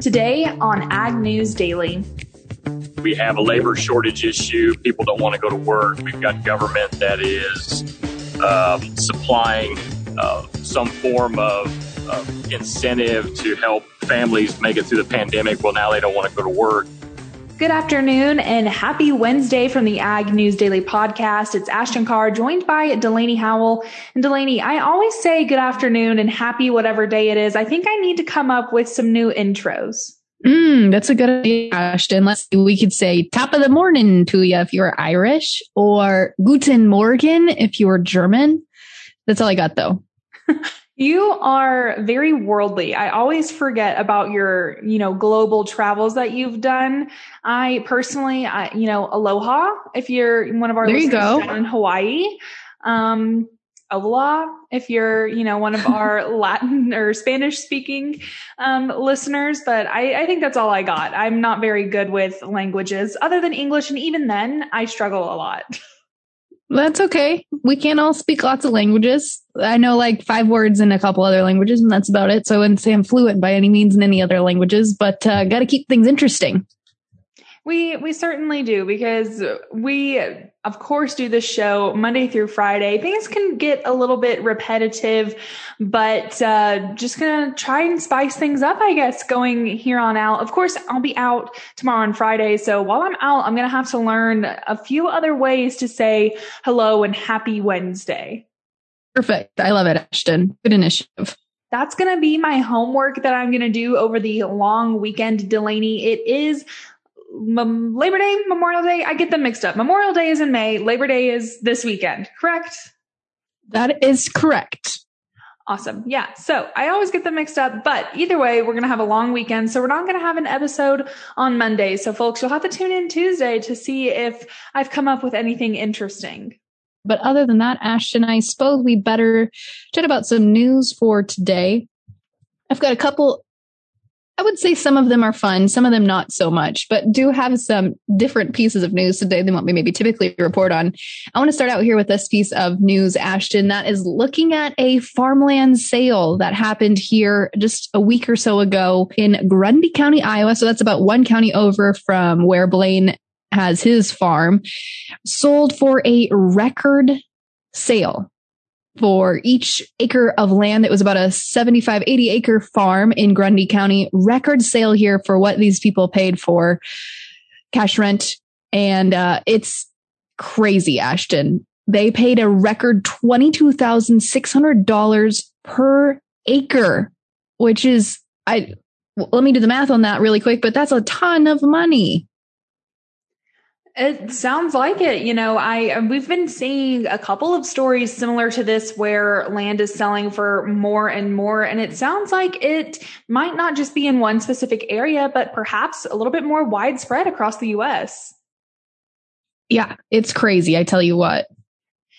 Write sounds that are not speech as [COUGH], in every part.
Today on Ag News Daily. We have a labor shortage issue. People don't want to go to work. We've got government that is um, supplying uh, some form of, of incentive to help families make it through the pandemic. Well, now they don't want to go to work. Good afternoon and happy Wednesday from the Ag News Daily podcast. It's Ashton Carr joined by Delaney Howell. And Delaney, I always say good afternoon and happy whatever day it is. I think I need to come up with some new intros. Mm, that's a good idea, Ashton. Let's see, we could say top of the morning to you if you're Irish or Guten Morgen if you're German. That's all I got though. [LAUGHS] You are very worldly. I always forget about your, you know, global travels that you've done. I personally, I, you know, aloha if you're one of our there you go. in Hawaii. Um, hola if you're, you know, one of our [LAUGHS] Latin or Spanish speaking um, listeners. But I, I think that's all I got. I'm not very good with languages other than English, and even then, I struggle a lot. [LAUGHS] That's okay. We can't all speak lots of languages. I know like five words in a couple other languages, and that's about it. So I wouldn't say I'm fluent by any means in any other languages, but uh, got to keep things interesting. We we certainly do because we of course do this show Monday through Friday. Things can get a little bit repetitive, but uh, just gonna try and spice things up, I guess, going here on out. Of course, I'll be out tomorrow on Friday, so while I'm out, I'm gonna have to learn a few other ways to say hello and happy Wednesday. Perfect. I love it, Ashton. Good initiative that's going to be my homework that I'm going to do over the long weekend, Delaney. It is Labor Day, Memorial Day, I get them mixed up. Memorial Day is in May, Labor Day is this weekend, correct? That is correct. Awesome. Yeah. So I always get them mixed up, but either way, we're going to have a long weekend. So we're not going to have an episode on Monday. So folks, you'll have to tune in Tuesday to see if I've come up with anything interesting. But other than that, Ashton, I suppose we better chat about some news for today. I've got a couple I would say some of them are fun, some of them not so much, but do have some different pieces of news today than what we maybe typically report on. I want to start out here with this piece of news, Ashton, that is looking at a farmland sale that happened here just a week or so ago in Grundy County, Iowa. So that's about one county over from where Blaine has his farm, sold for a record sale for each acre of land. It was about a 75, 80 acre farm in Grundy County. Record sale here for what these people paid for cash rent. And uh, it's crazy, Ashton. They paid a record $22,600 per acre, which is, I, let me do the math on that really quick, but that's a ton of money. It sounds like it. You know, I we've been seeing a couple of stories similar to this where land is selling for more and more and it sounds like it might not just be in one specific area but perhaps a little bit more widespread across the US. Yeah, it's crazy, I tell you what.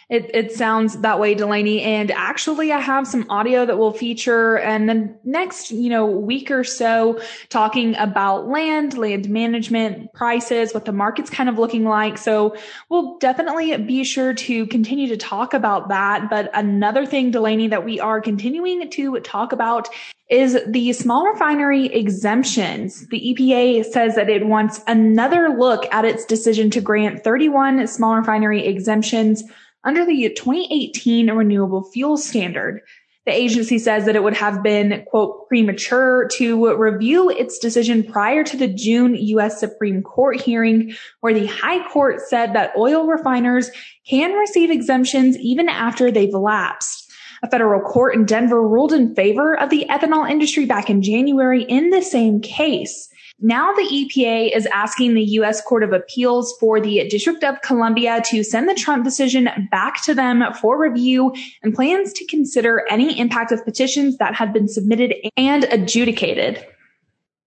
It, it sounds that way, Delaney. And actually, I have some audio that will feature in the next, you know, week or so talking about land, land management, prices, what the market's kind of looking like. So we'll definitely be sure to continue to talk about that. But another thing, Delaney, that we are continuing to talk about is the small refinery exemptions. The EPA says that it wants another look at its decision to grant 31 small refinery exemptions under the 2018 renewable fuel standard. The agency says that it would have been, quote, premature to review its decision prior to the June U.S. Supreme Court hearing, where the High Court said that oil refiners can receive exemptions even after they've lapsed. A federal court in Denver ruled in favor of the ethanol industry back in January in the same case. Now the EPA is asking the U.S. Court of Appeals for the District of Columbia to send the Trump decision back to them for review and plans to consider any impact of petitions that have been submitted and adjudicated.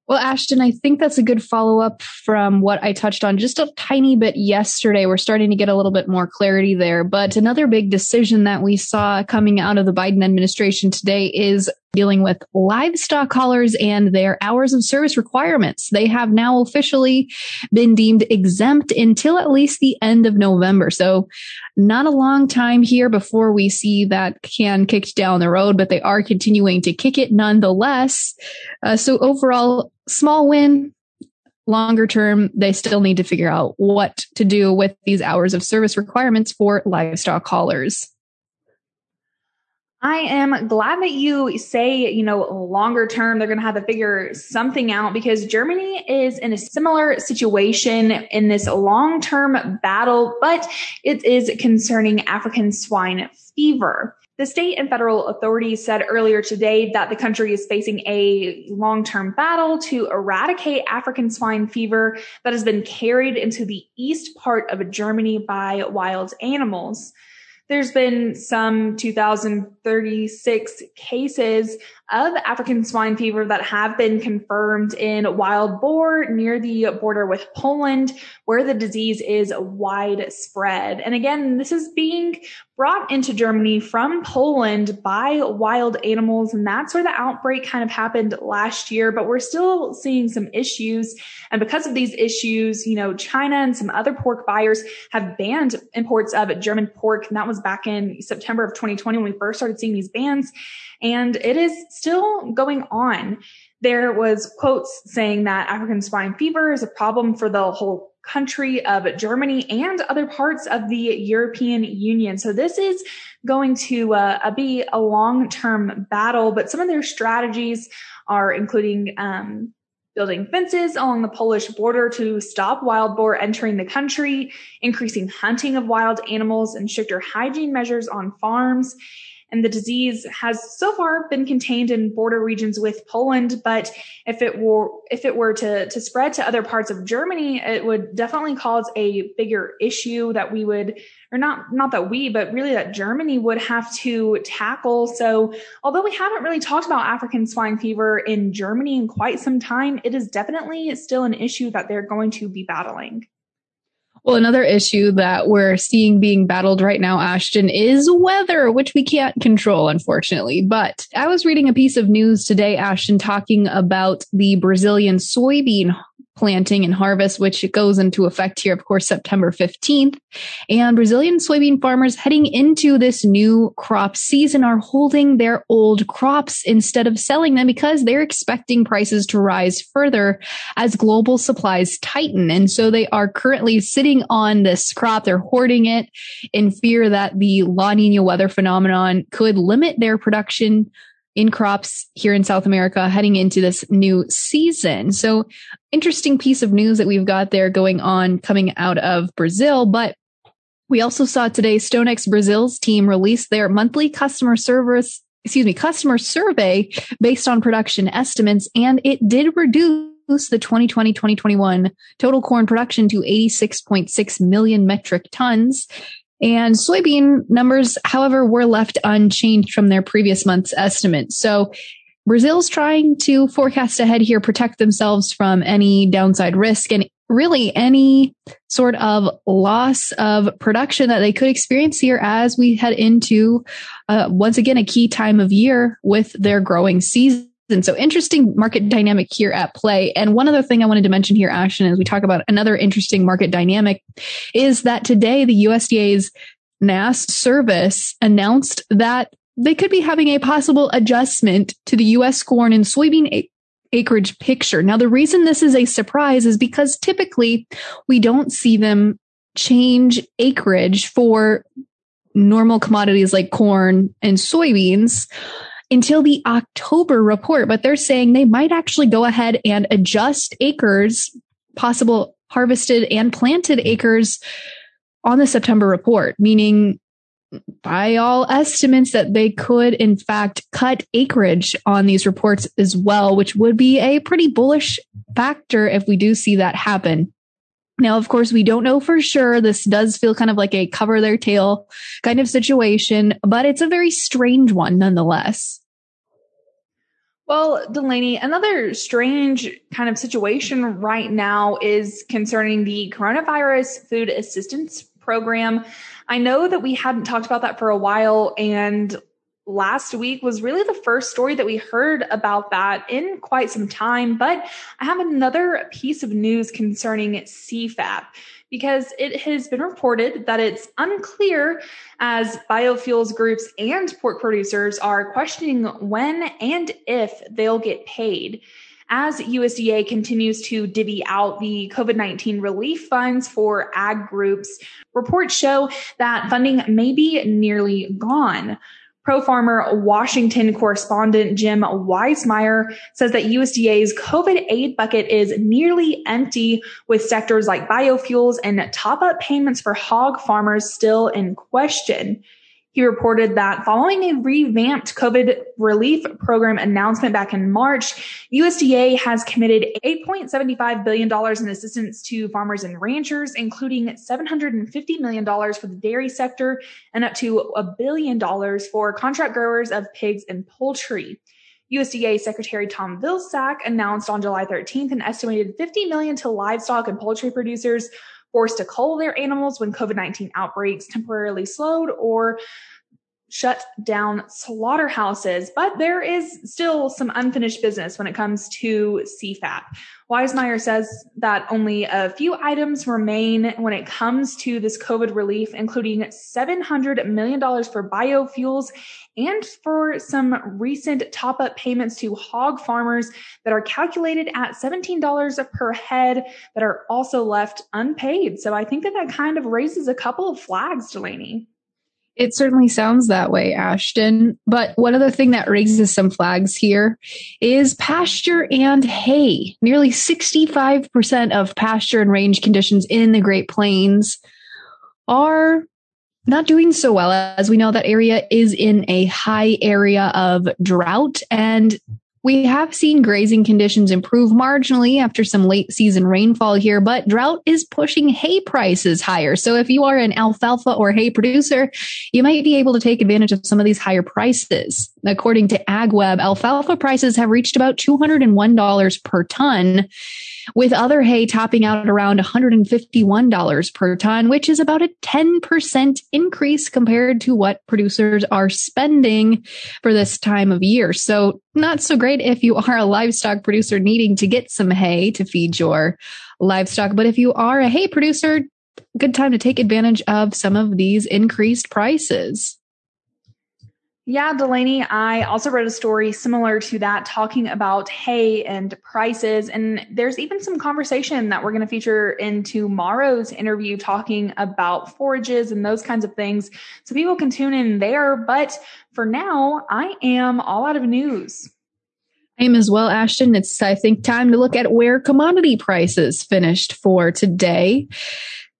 Well, Ashton, I think that's a good follow up from what I touched on just a tiny bit yesterday. We're starting to get a little bit more clarity there. But another big decision that we saw coming out of the Biden administration today is dealing with livestock haulers and their hours of service requirements. They have now officially been deemed exempt until at least the end of November. So not a long time here before we see that can kicked down the road, but they are continuing to kick it nonetheless. Uh, so overall, small win. Longer term, they still need to figure out what to do with these hours of service requirements for livestock haulers. I am glad that you say, you know, longer term, they're going to have to figure something out because Germany is in a similar situation in this long term battle, but it is concerning African swine fever. The state and federal authorities said earlier today that the country is facing a long term battle to eradicate African swine fever that has been carried into the east part of Germany by wild animals. There's been some 2036 cases of African swine fever that have been confirmed in wild boar near the border with Poland, where the disease is widespread. And again, this is being brought into Germany from Poland by wild animals. And that's where the outbreak kind of happened last year, but we're still seeing some issues. And because of these issues, you know, China and some other pork buyers have banned imports of German pork. And that was back in September of 2020 when we first started seeing these bans and it is still going on. There was quotes saying that African swine fever is a problem for the whole country of Germany and other parts of the European Union. So this is going to uh, be a long-term battle, but some of their strategies are including um, building fences along the Polish border to stop wild boar entering the country, increasing hunting of wild animals and stricter hygiene measures on farms, and the disease has so far been contained in border regions with Poland. But if it were, if it were to, to spread to other parts of Germany, it would definitely cause a bigger issue that we would, or not, not that we, but really that Germany would have to tackle. So although we haven't really talked about African swine fever in Germany in quite some time, it is definitely still an issue that they're going to be battling. Well, another issue that we're seeing being battled right now, Ashton, is weather, which we can't control, unfortunately. But I was reading a piece of news today, Ashton, talking about the Brazilian soybean planting and harvest, which goes into effect here, of course, September 15th. And Brazilian soybean farmers heading into this new crop season are holding their old crops instead of selling them because they're expecting prices to rise further as global supplies tighten. And so they are currently sitting on this crop. They're hoarding it in fear that the La Nina weather phenomenon could limit their production in crops here in South America heading into this new season. So interesting piece of news that we've got there going on coming out of Brazil, but we also saw today StoneX Brazil's team release their monthly customer service, excuse me, customer survey based on production estimates, and it did reduce the 2020-2021 total corn production to 86.6 million metric tons. And soybean numbers, however, were left unchanged from their previous month's estimate. So Brazil's trying to forecast ahead here, protect themselves from any downside risk and really any sort of loss of production that they could experience here as we head into uh, once again a key time of year with their growing season. And so interesting market dynamic here at play. And one other thing I wanted to mention here, Ashton, as we talk about another interesting market dynamic is that today the USDA's NASS service announced that they could be having a possible adjustment to the US corn and soybean acreage picture. Now, the reason this is a surprise is because typically we don't see them change acreage for normal commodities like corn and soybeans until the October report, but they're saying they might actually go ahead and adjust acres, possible harvested and planted mm-hmm. acres on the September report, meaning by all estimates that they could in fact cut acreage on these reports as well, which would be a pretty bullish factor if we do see that happen. Now, of course, we don't know for sure. This does feel kind of like a cover their tail kind of situation, but it's a very strange one nonetheless. Well, Delaney, another strange kind of situation right now is concerning the coronavirus food assistance program. I know that we hadn't talked about that for a while and last week was really the first story that we heard about that in quite some time. But I have another piece of news concerning CFAP because it has been reported that it's unclear as biofuels groups and pork producers are questioning when and if they'll get paid. as USDA continues to divvy out the COVID 19 relief funds for ag groups. Reports show that funding may be nearly gone. Pro Farmer Washington correspondent Jim Wiesemeyer says that USDA's COVID aid bucket is nearly empty with sectors like biofuels and top up payments for hog farmers still in question. He reported that following a revamped COVID relief program announcement back in March, USDA has committed $8.75 billion in assistance to farmers and ranchers, including $750 million for the dairy sector and up to a billion dollars for contract growers of pigs and poultry. USDA Secretary Tom Vilsack announced on July 13th an estimated 50 million to livestock and poultry producers forced to cull their animals when COVID 19 outbreaks temporarily slowed or shut down slaughterhouses, but there is still some unfinished business when it comes to CFAP. Wiesemeyer says that only a few items remain when it comes to this COVID relief, including $700 million for biofuels and for some recent top up payments to hog farmers that are calculated at $17 per head that are also left unpaid. So I think that that kind of raises a couple of flags, Delaney. It certainly sounds that way, Ashton. But one other thing that raises some flags here is pasture and hay. Nearly 65% of pasture and range conditions in the Great Plains are not doing so well. As we know, that area is in a high area of drought and we have seen grazing conditions improve marginally after some late season rainfall here, but drought is pushing hay prices higher. So if you are an alfalfa or hay producer, you might be able to take advantage of some of these higher prices. According to AgWeb, alfalfa prices have reached about $201 per ton with other hay topping out around $151 per ton, which is about a 10% increase compared to what producers are spending for this time of year. So not so great if you are a livestock producer needing to get some hay to feed your livestock. But if you are a hay producer, good time to take advantage of some of these increased prices. Yeah, Delaney, I also wrote a story similar to that talking about hay and prices. And there's even some conversation that we're going to feature in tomorrow's interview talking about forages and those kinds of things. So people can tune in there. But for now, I am all out of news. I am as well, Ashton. It's, I think, time to look at where commodity prices finished for today.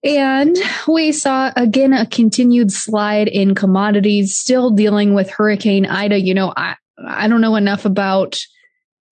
And we saw again a continued slide in commodities, still dealing with Hurricane Ida. You know, I, I don't know enough about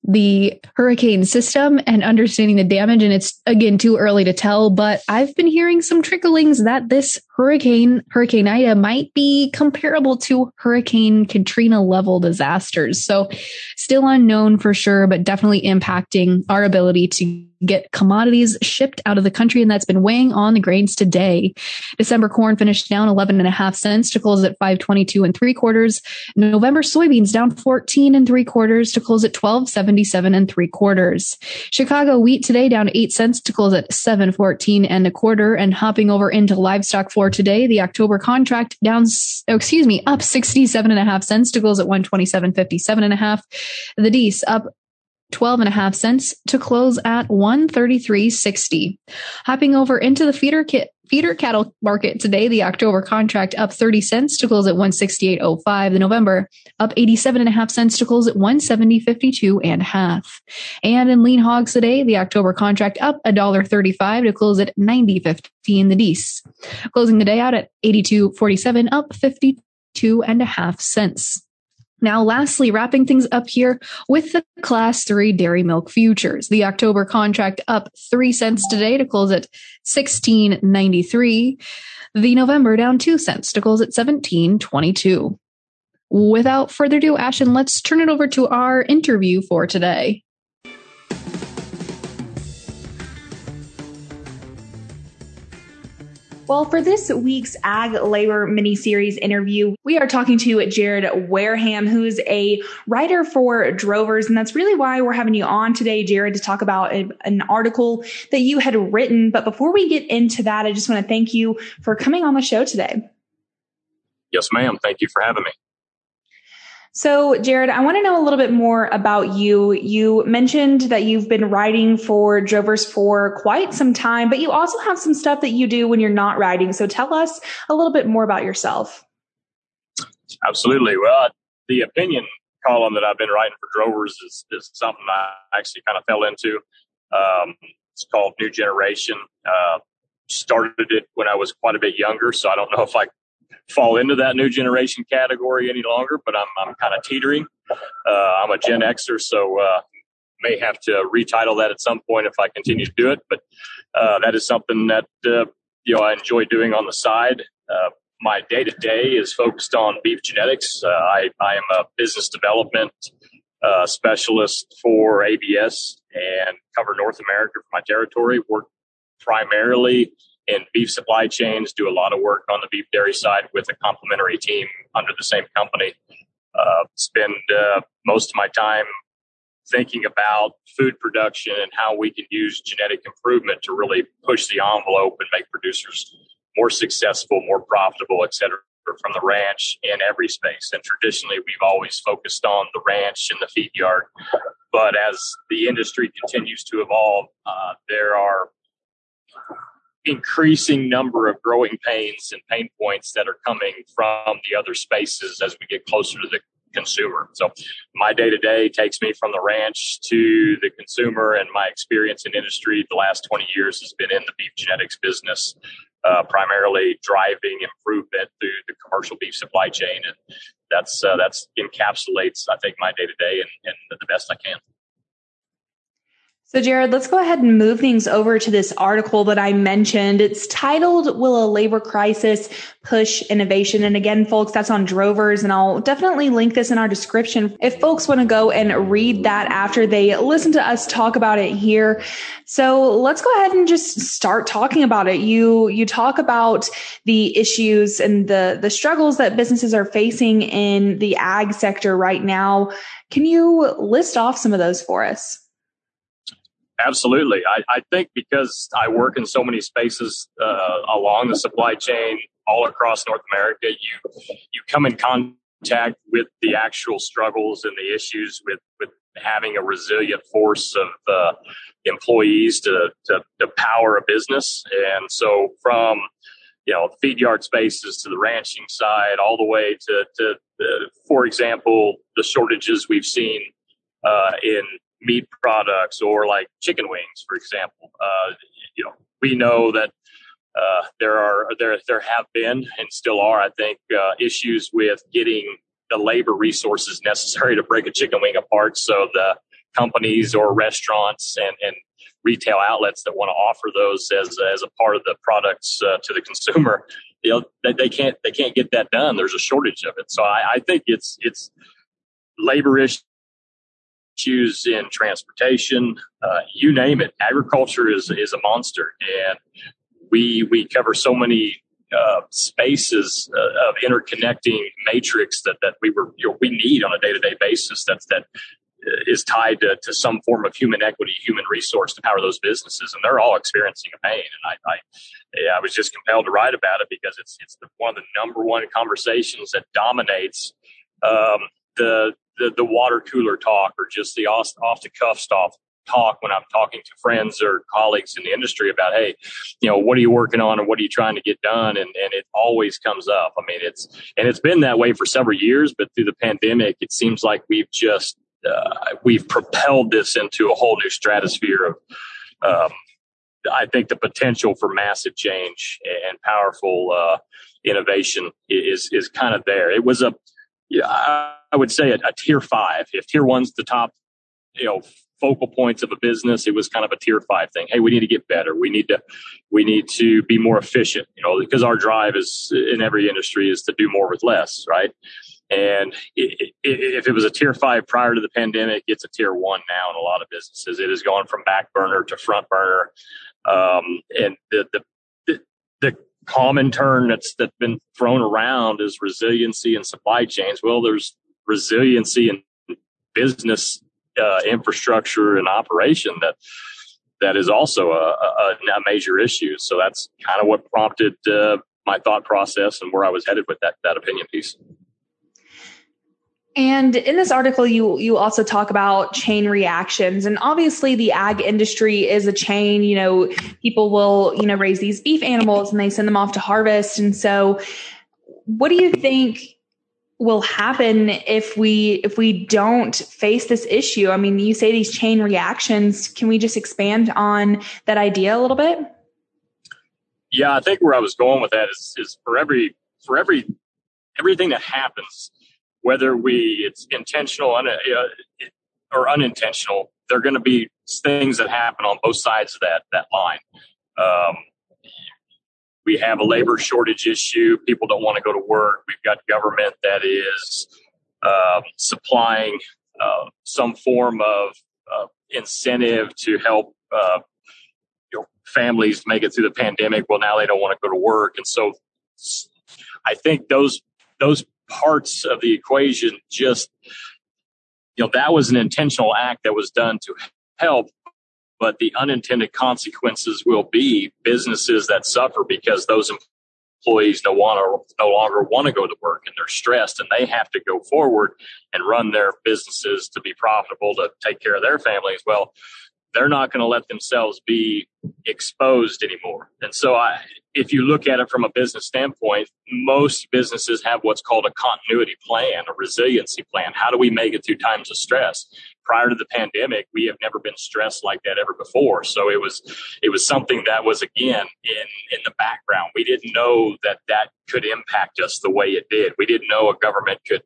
the hurricane system and understanding the damage. And it's again too early to tell, but I've been hearing some tricklings that this hurricane, Hurricane Ida might be comparable to Hurricane Katrina level disasters. So still unknown for sure, but definitely impacting our ability to get commodities shipped out of the country. And that's been weighing on the grains today. December corn finished down 11 and a half cents to close at 522 and three quarters. November soybeans down 14 and three quarters to close at 1277 and three quarters. Chicago wheat today down eight cents to close at 714 and a quarter. And hopping over into livestock for today, the October contract down, oh, excuse me, up 67 and a half cents to close at 127.57 and a half. The Dees up 12 and a half cents to close at 133.60. Hopping over into the feeder kit feeder cattle market today, the October contract up 30 cents to close at 168.05. The November up 87 and a half cents to close at 170.52 and a half. And in lean hogs today, the October contract up $1.35 to close at 90.15 the Dees. Closing the day out at 82.47 up 52 and a half cents. Now, lastly, wrapping things up here with the class three dairy milk futures. The October contract up three cents today to close at 1693. The November down two cents to close at 1722. Without further ado, Ashton, let's turn it over to our interview for today. Well, for this week's Ag Labor mini series interview, we are talking to Jared Wareham, who's a writer for Drovers. And that's really why we're having you on today, Jared, to talk about a, an article that you had written. But before we get into that, I just want to thank you for coming on the show today. Yes, ma'am. Thank you for having me. So, Jared, I want to know a little bit more about you. You mentioned that you've been writing for Drovers for quite some time, but you also have some stuff that you do when you're not writing. So, tell us a little bit more about yourself. Absolutely. Well, the opinion column that I've been writing for Drovers is, is something I actually kind of fell into. Um, it's called New Generation. Uh, started it when I was quite a bit younger, so I don't know if I fall into that new generation category any longer, but I'm, I'm kind of teetering. Uh, I'm a Gen Xer, so uh, may have to retitle that at some point if I continue to do it. But uh, that is something that uh, you know I enjoy doing on the side. Uh, my day to day is focused on beef genetics. Uh, I, I am a business development specialist for ABS and cover North America for my territory. Work primarily in beef supply chains, do a lot of work on the beef dairy side with a complementary team under the same company. Uh, spend uh, most of my time thinking about food production and how we can use genetic improvement to really push the envelope and make producers more successful, more profitable, et cetera, from the ranch in every space. And traditionally, we've always focused on the ranch and the feed yard. But as the industry continues to evolve, uh, there are increasing number of growing pains and pain points that are coming from the other spaces as we get closer to the consumer. So my day to day takes me from the ranch to the consumer and my experience in industry the last 20 years has been in the beef genetics business, uh, primarily driving improvement through the commercial beef supply chain. And that's, uh, that's encapsulates, I think, my day to day and the best I can. So, Jared, let's go ahead and move things over to this article that I mentioned. It's titled, Will a Labor Crisis Push Innovation? And again, folks, that's on Drovers, and I'll definitely link this in our description if folks want to go and read that after they listen to us talk about it here. So let's go ahead and just start talking about it. You, you talk about the issues and the, the struggles that businesses are facing in the ag sector right now. Can you list off some of those for us? Absolutely. I, I, think because I work in so many spaces uh, along the supply chain all across North America, you you come in contact with the actual struggles and the issues with with having a resilient force of uh, employees to, to, to power a business. And so from you know feed yard spaces to the ranching side, all the way to to uh, for example the shortages we've seen uh, in meat products or like chicken wings, for example. Uh, you know, we know that uh, there are there there have been and still are, I think, uh, issues with getting the labor resources necessary to break a chicken wing apart. So the companies or restaurants and, and retail outlets that want to offer those as as a part of the products uh, to the consumer, you know, they, they can't they can't get that done. There's a shortage of it. So I, I think it's it's labor issues in transportation, uh, you name it. Agriculture is is a monster, and we we cover so many uh, spaces uh, of interconnecting matrix that that we were you know, we need on a day to day basis. That's that is tied to, to some form of human equity, human resource to power those businesses, and they're all experiencing a pain. And I, I, I was just compelled to write about it because it's it's the, one of the number one conversations that dominates um, the the, the water cooler talk or just the off, off the cuff stuff talk when I'm talking to friends or colleagues in the industry about, hey, you know, what are you working on and what are you trying to get done? And and it always comes up. I mean, it's and it's been that way for several years, but through the pandemic, it seems like we've just uh, we've propelled this into a whole new stratosphere of. Um, I think the potential for massive change and powerful uh, innovation is is kind of there. It was a yeah, I would say a, a tier five. If tier one's the top, you know, focal points of a business, it was kind of a tier five thing. Hey, we need to get better. We need to, we need to be more efficient, you know, because our drive is in every industry is to do more with less, right? And it, it, if it was a tier five prior to the pandemic, it's a tier one now in a lot of businesses. It has gone from back burner to front burner. Um, and the, the, the, the common term that's that's been thrown around is resiliency and supply chains. Well, there's resiliency in business uh, infrastructure and operation that that is also a, a, a, major issue. So that's kind of what prompted uh, my thought process and where I was headed with that that opinion piece. And in this article, you you also talk about chain reactions, and obviously the ag industry is a chain. You know, people will you know raise these beef animals and they send them off to harvest, and so what do you think will happen if we if we don't face this issue? I mean, you say these chain reactions. Can we just expand on that idea a little bit? Yeah, I think where I was going with that is is for every for every everything that happens whether we it's intentional uh, or unintentional, there are going to be things that happen on both sides of that that line. Um, we have a labor shortage issue. People don't want to go to work. We've got government that is uh, supplying uh, some form of uh, incentive to help uh, families make it through the pandemic. Well, now they don't want to go to work, and so I think those those parts of the equation just you know that was an intentional act that was done to help but the unintended consequences will be businesses that suffer because those employees no, want no longer want to go to work and they're stressed and they have to go forward and run their businesses to be profitable to take care of their families. Well they're not going to let themselves be exposed anymore. And so I, if you look at it from a business standpoint, most businesses have what's called a continuity plan, a resiliency plan. How do we make it through times of stress? Prior to the pandemic, we have never been stressed like that ever before. So it was, it was something that was again in, in the background. We didn't know that that could impact us the way it did. We didn't know a government could,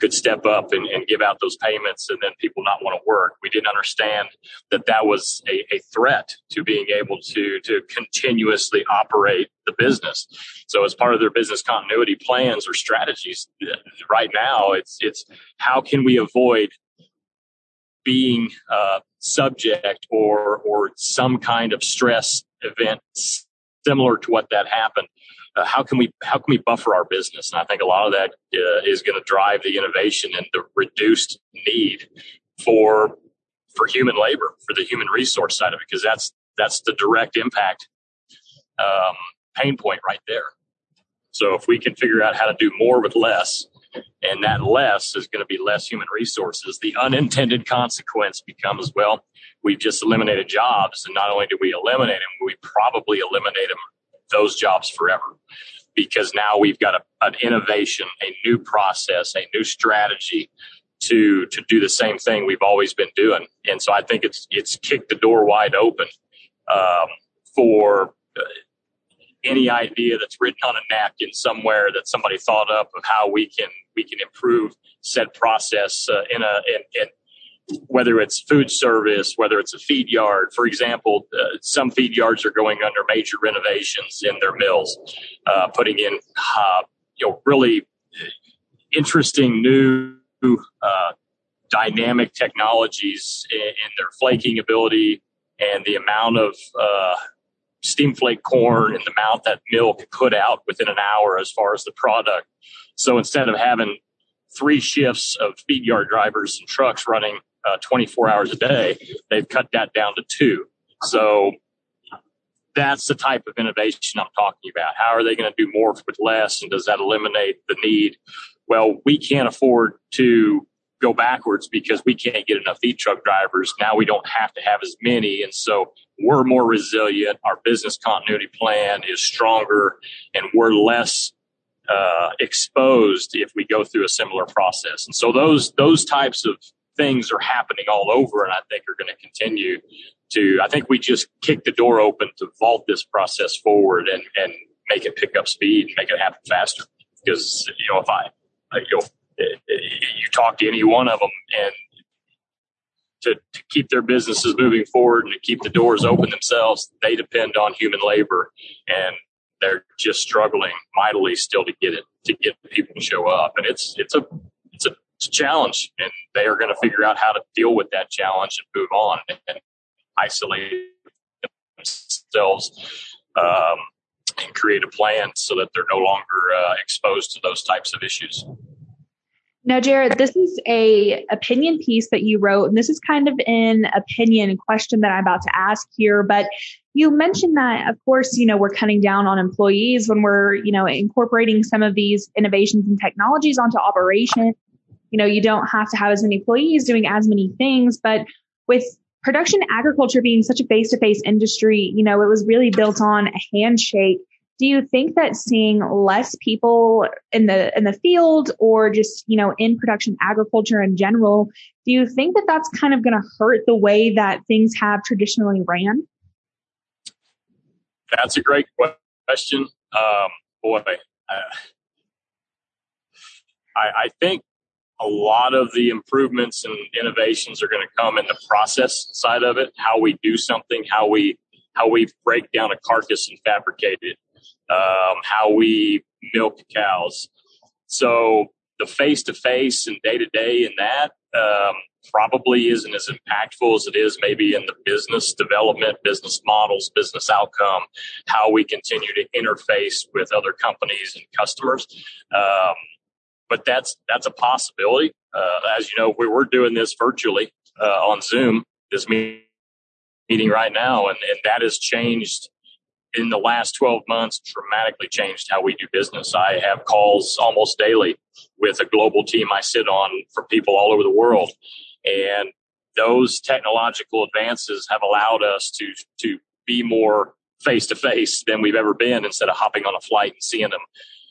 could step up and, and give out those payments and then people not want to work. We didn't understand that that was a, a threat to being able to, to continuously operate the business. So as part of their business continuity plans or strategies right now, it's, it's how can we avoid being uh, subject or, or some kind of stress event similar to what that happened. Uh, how can we how can we buffer our business? And I think a lot of that uh, is going to drive the innovation and the reduced need for for human labor, for the human resource side of it, because that's that's the direct impact um, pain point right there. So if we can figure out how to do more with less, and that less is going to be less human resources, the unintended consequence becomes well, we've just eliminated jobs, and not only do we eliminate them, we probably eliminate them those jobs forever because now we've got a, an innovation, a new process, a new strategy to to do the same thing we've always been doing. And so I think it's it's kicked the door wide open um, for uh, any idea that's written on a napkin somewhere that somebody thought up of how we can we can improve said process uh, in a in, in whether it's food service, whether it's a feed yard. For example, uh, some feed yards are going under major renovations in their mills, uh, putting in uh, you know really interesting new uh, dynamic technologies in, in, their flaking ability and the amount of uh, steam flake corn and the amount that mill can put out within an hour as far as the product. So instead of having three shifts of feed yard drivers and trucks running uh, 24 hours a day, they've cut that down to two. So that's the type of innovation I'm talking about. How are they going to do more with less? And does that eliminate the need? Well, we can't afford to go backwards because we can't get enough feed truck drivers. Now we don't have to have as many. And so we're more resilient. Our business continuity plan is stronger and we're less uh, exposed if we go through a similar process. And so those, those types of things are happening all over and I think are going to continue to, I think we just kick the door open to vault this process forward and, and make it pick up speed and make it happen faster. Because, you know, if I, you know, you talk to any one of them and to, to keep their businesses moving forward and to keep the doors open themselves, they depend on human labor and they're just struggling mightily still to get it, to get people to show up. And it's, it's a, it's a, it's a challenge and they are going to figure out how to deal with that challenge and move on and isolate themselves um, and create a plan so that they're no longer uh, exposed to those types of issues. Now, Jared, this is a opinion piece that you wrote, and this is kind of an opinion question that I'm about to ask here. But you mentioned that, of course, you know, we're cutting down on employees when we're, you know, incorporating some of these innovations and technologies onto operation. you know, you don't have to have as many employees doing as many things. But with production agriculture being such a face to face industry, you know, it was really built on a handshake. Do you think that seeing less people in the in the field or just, you know, in production agriculture in general, do you think that that's kind of going to hurt the way that things have traditionally ran? That's a great question. Um, boy, I, I think a lot of the improvements and innovations are going to come in the process side of it, how we do something, how we how we break down a carcass and fabricate it, um, how we milk cows. So the face to face and day to day in that um, probably isn't as impactful as it is maybe in the business development, business models, business outcome, how we continue to interface with other companies and customers. Um, but that's that's a possibility. Uh, as you know, we, we're doing this virtually uh, on Zoom. This meeting right now, and, and that has changed in the last 12 months dramatically changed how we do business. I have calls almost daily with a global team I sit on for people all over the world. And those technological advances have allowed us to, to be more face to face than we've ever been instead of hopping on a flight and seeing them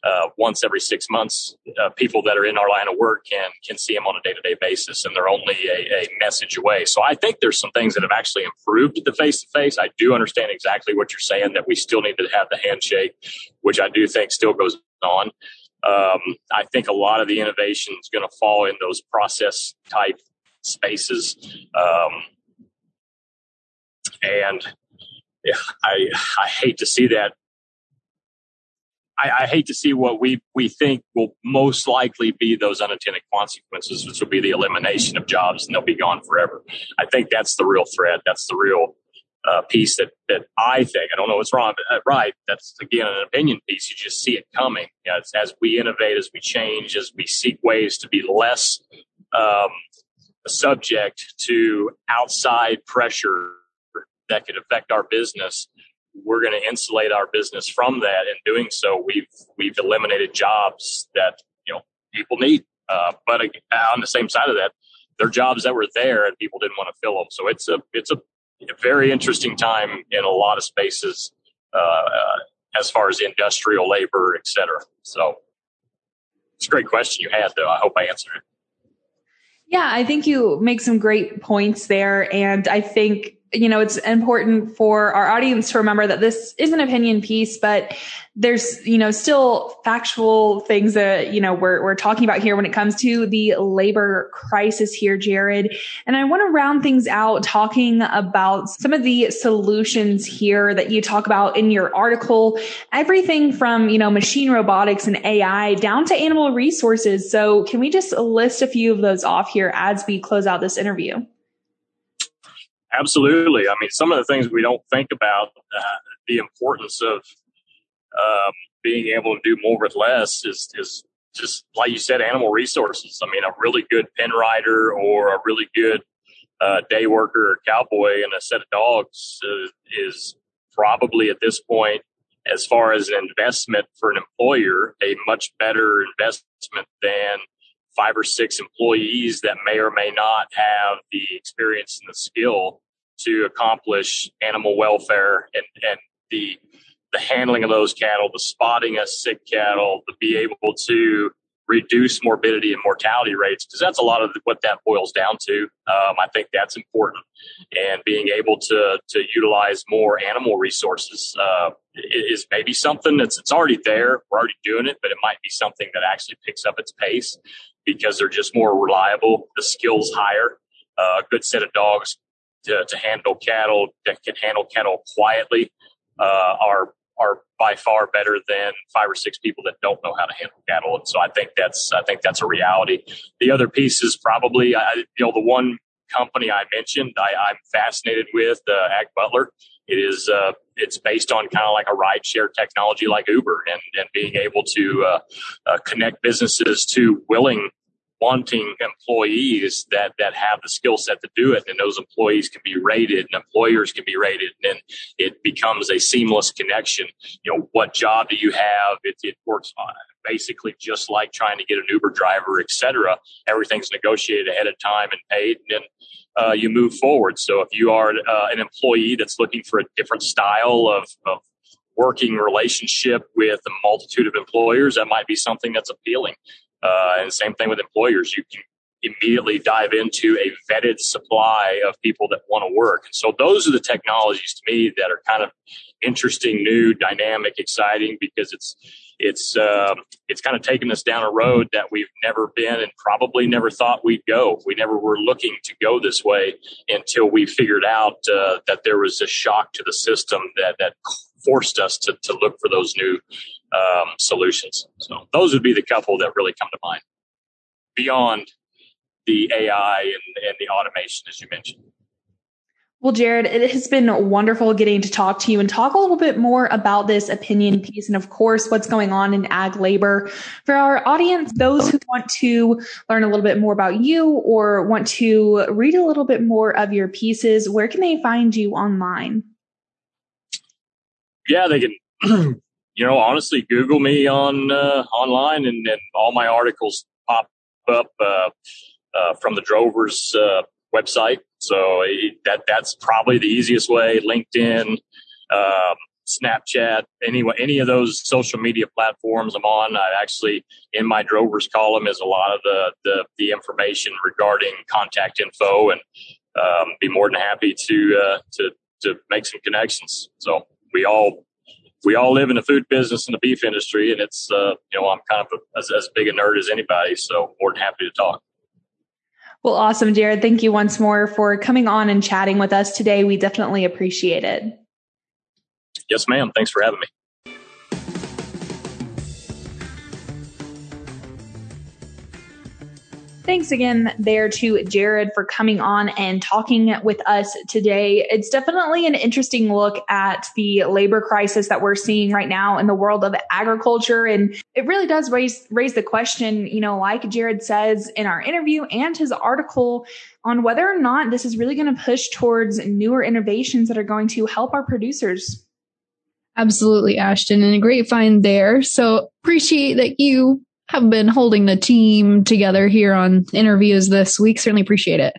uh, once every six months. Uh, people that are in our line of work can can see them on a day to day basis, and they're only a, a, message away. So I think there's some things that have actually improved the face to face. I do understand exactly what you're saying that we still need to have the handshake, which I do think still goes on. Um, I think a lot of the innovation is going to fall in those process type spaces, um, and yeah, I I hate to see that I, I, hate to see what we, we think will most likely be those unintended consequences, which will be the elimination of jobs and they'll be gone forever. I think that's the real threat. That's the real uh, piece that, that I think, I don't know what's wrong, but uh, right. That's again an opinion piece. You just see it coming as, as we innovate, as we change, as we seek ways to be less um, subject to outside pressure that could affect our business we're going to insulate our business from that. In doing so, we've we've eliminated jobs that you know people need. Uh, but on the same side of that, there are jobs that were there and people didn't want to fill them. So it's a it's a, very interesting time in a lot of spaces uh, uh, as far as industrial labor, et cetera. So it's a great question you had, though. I hope I answered it. Yeah, I think you make some great points there, and I think you know, it's important for our audience to remember that this is an opinion piece, but there's, you know, still factual things that, you know, we're, we're talking about here when it comes to the labor crisis here, Jared. And I want to round things out talking about some of the solutions here that you talk about in your article, everything from, you know, machine robotics and AI down to animal resources. So can we just list a few of those off here as we close out this interview? Absolutely. I mean, some of the things we don't think about uh, the importance of um, being able to do more with less is is just like you said, animal resources. I mean, a really good pen rider or a really good uh, day worker or cowboy and a set of dogs uh, is probably at this point, as far as an investment for an employer, a much better investment than five or six employees that may or may not have the experience and the skill to accomplish animal welfare and, and the the handling of those cattle, the spotting of sick cattle, to be able to reduce morbidity and mortality rates, because that's a lot of what that boils down to. Um, I think that's important, and being able to to utilize more animal resources uh, is maybe something that's it's already there. We're already doing it, but it might be something that actually picks up its pace because they're just more reliable. The skills higher. Uh, a good set of dogs to, to handle cattle that can handle cattle quietly uh, are are by far better than five or six people that don't know how to handle cattle. And so I think that's I think that's a reality. The other piece is probably uh, you know the one company I mentioned I, am fascinated with uh, Ag Butler. It is uh, it's based on kind of like a ride share technology like Uber and and being able to uh, uh, connect businesses to willing wanting employees that that have the skill set to do it. And those employees can be rated and employers can be rated. And then it becomes a seamless connection. You know what job do you have? It, it works basically just like trying to get an Uber driver, etc. Everything's negotiated ahead of time and paid, and then uh, you move forward. So if you are uh, an employee that's looking for a different style of, of working relationship with a multitude of employers, that might be something that's appealing. Uh, and same thing with employers. You can immediately dive into a vetted supply of people that want to work. And so those are the technologies to me that are kind of interesting, new, dynamic, exciting because it's it's um, it's kind of taken us down a road that we've never been and probably never thought we'd go. We never were looking to go this way until we figured out uh, that there was a shock to the system that that forced us to to look for those new um, solutions. So those would be the couple that really come to mind. Beyond the AI and, and the automation, as you mentioned. Well, Jared, it has been wonderful getting to talk to you and talk a little bit more about this opinion piece and, of course, what's going on in ag labor. For our audience, those who want to learn a little bit more about you or want to read a little bit more of your pieces, where can they find you online? Yeah, they can, [CLEARS THROAT] you know, honestly, Google me on uh, online and, and all my articles pop up. Uh, uh, from the Drovers uh, website. So that that's probably the easiest way. LinkedIn, um, Snapchat, any any of those social media platforms I'm on. I actually in my Drovers column is a lot of the the, the information regarding contact info, and um, be more than happy to uh, to to make some connections. So we all we all live in the food business and the beef industry, and it's uh, you know I'm kind of a, as, as big a nerd as anybody. So more than happy to talk. Well, awesome, Jared. Thank you once more for coming on and chatting with us today. We definitely appreciate it. Yes, ma'am. Thanks for having me. Thanks again there to Jared for coming on and talking with us today. It's definitely an interesting look at the labor crisis that we're seeing right now in the world of agriculture. And it really does raise, raise the question, you know, like Jared says in our interview and his article on whether or not this is really going to push towards newer innovations that are going to help our producers. Absolutely, Ashton, and a great find there. So appreciate that you have been holding the team together here on interviews this week. Certainly appreciate it.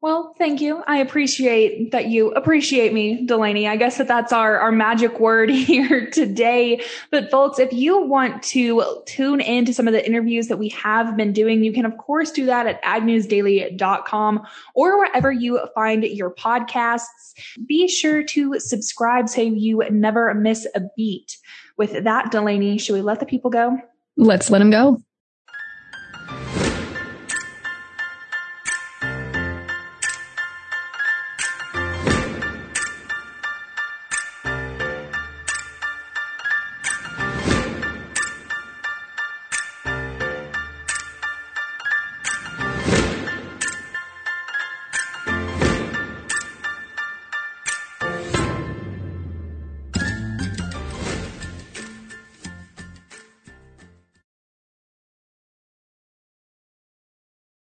Well, thank you. I appreciate that you appreciate me, Delaney. I guess that that's our, our magic word [LAUGHS] here today. But folks, if you want to tune into some of the interviews that we have been doing, you can of course do that at agnewsdaily.com or wherever you find your podcasts. Be sure to subscribe so you never miss a beat. With that, Delaney, should we let the people go? Let's let him go.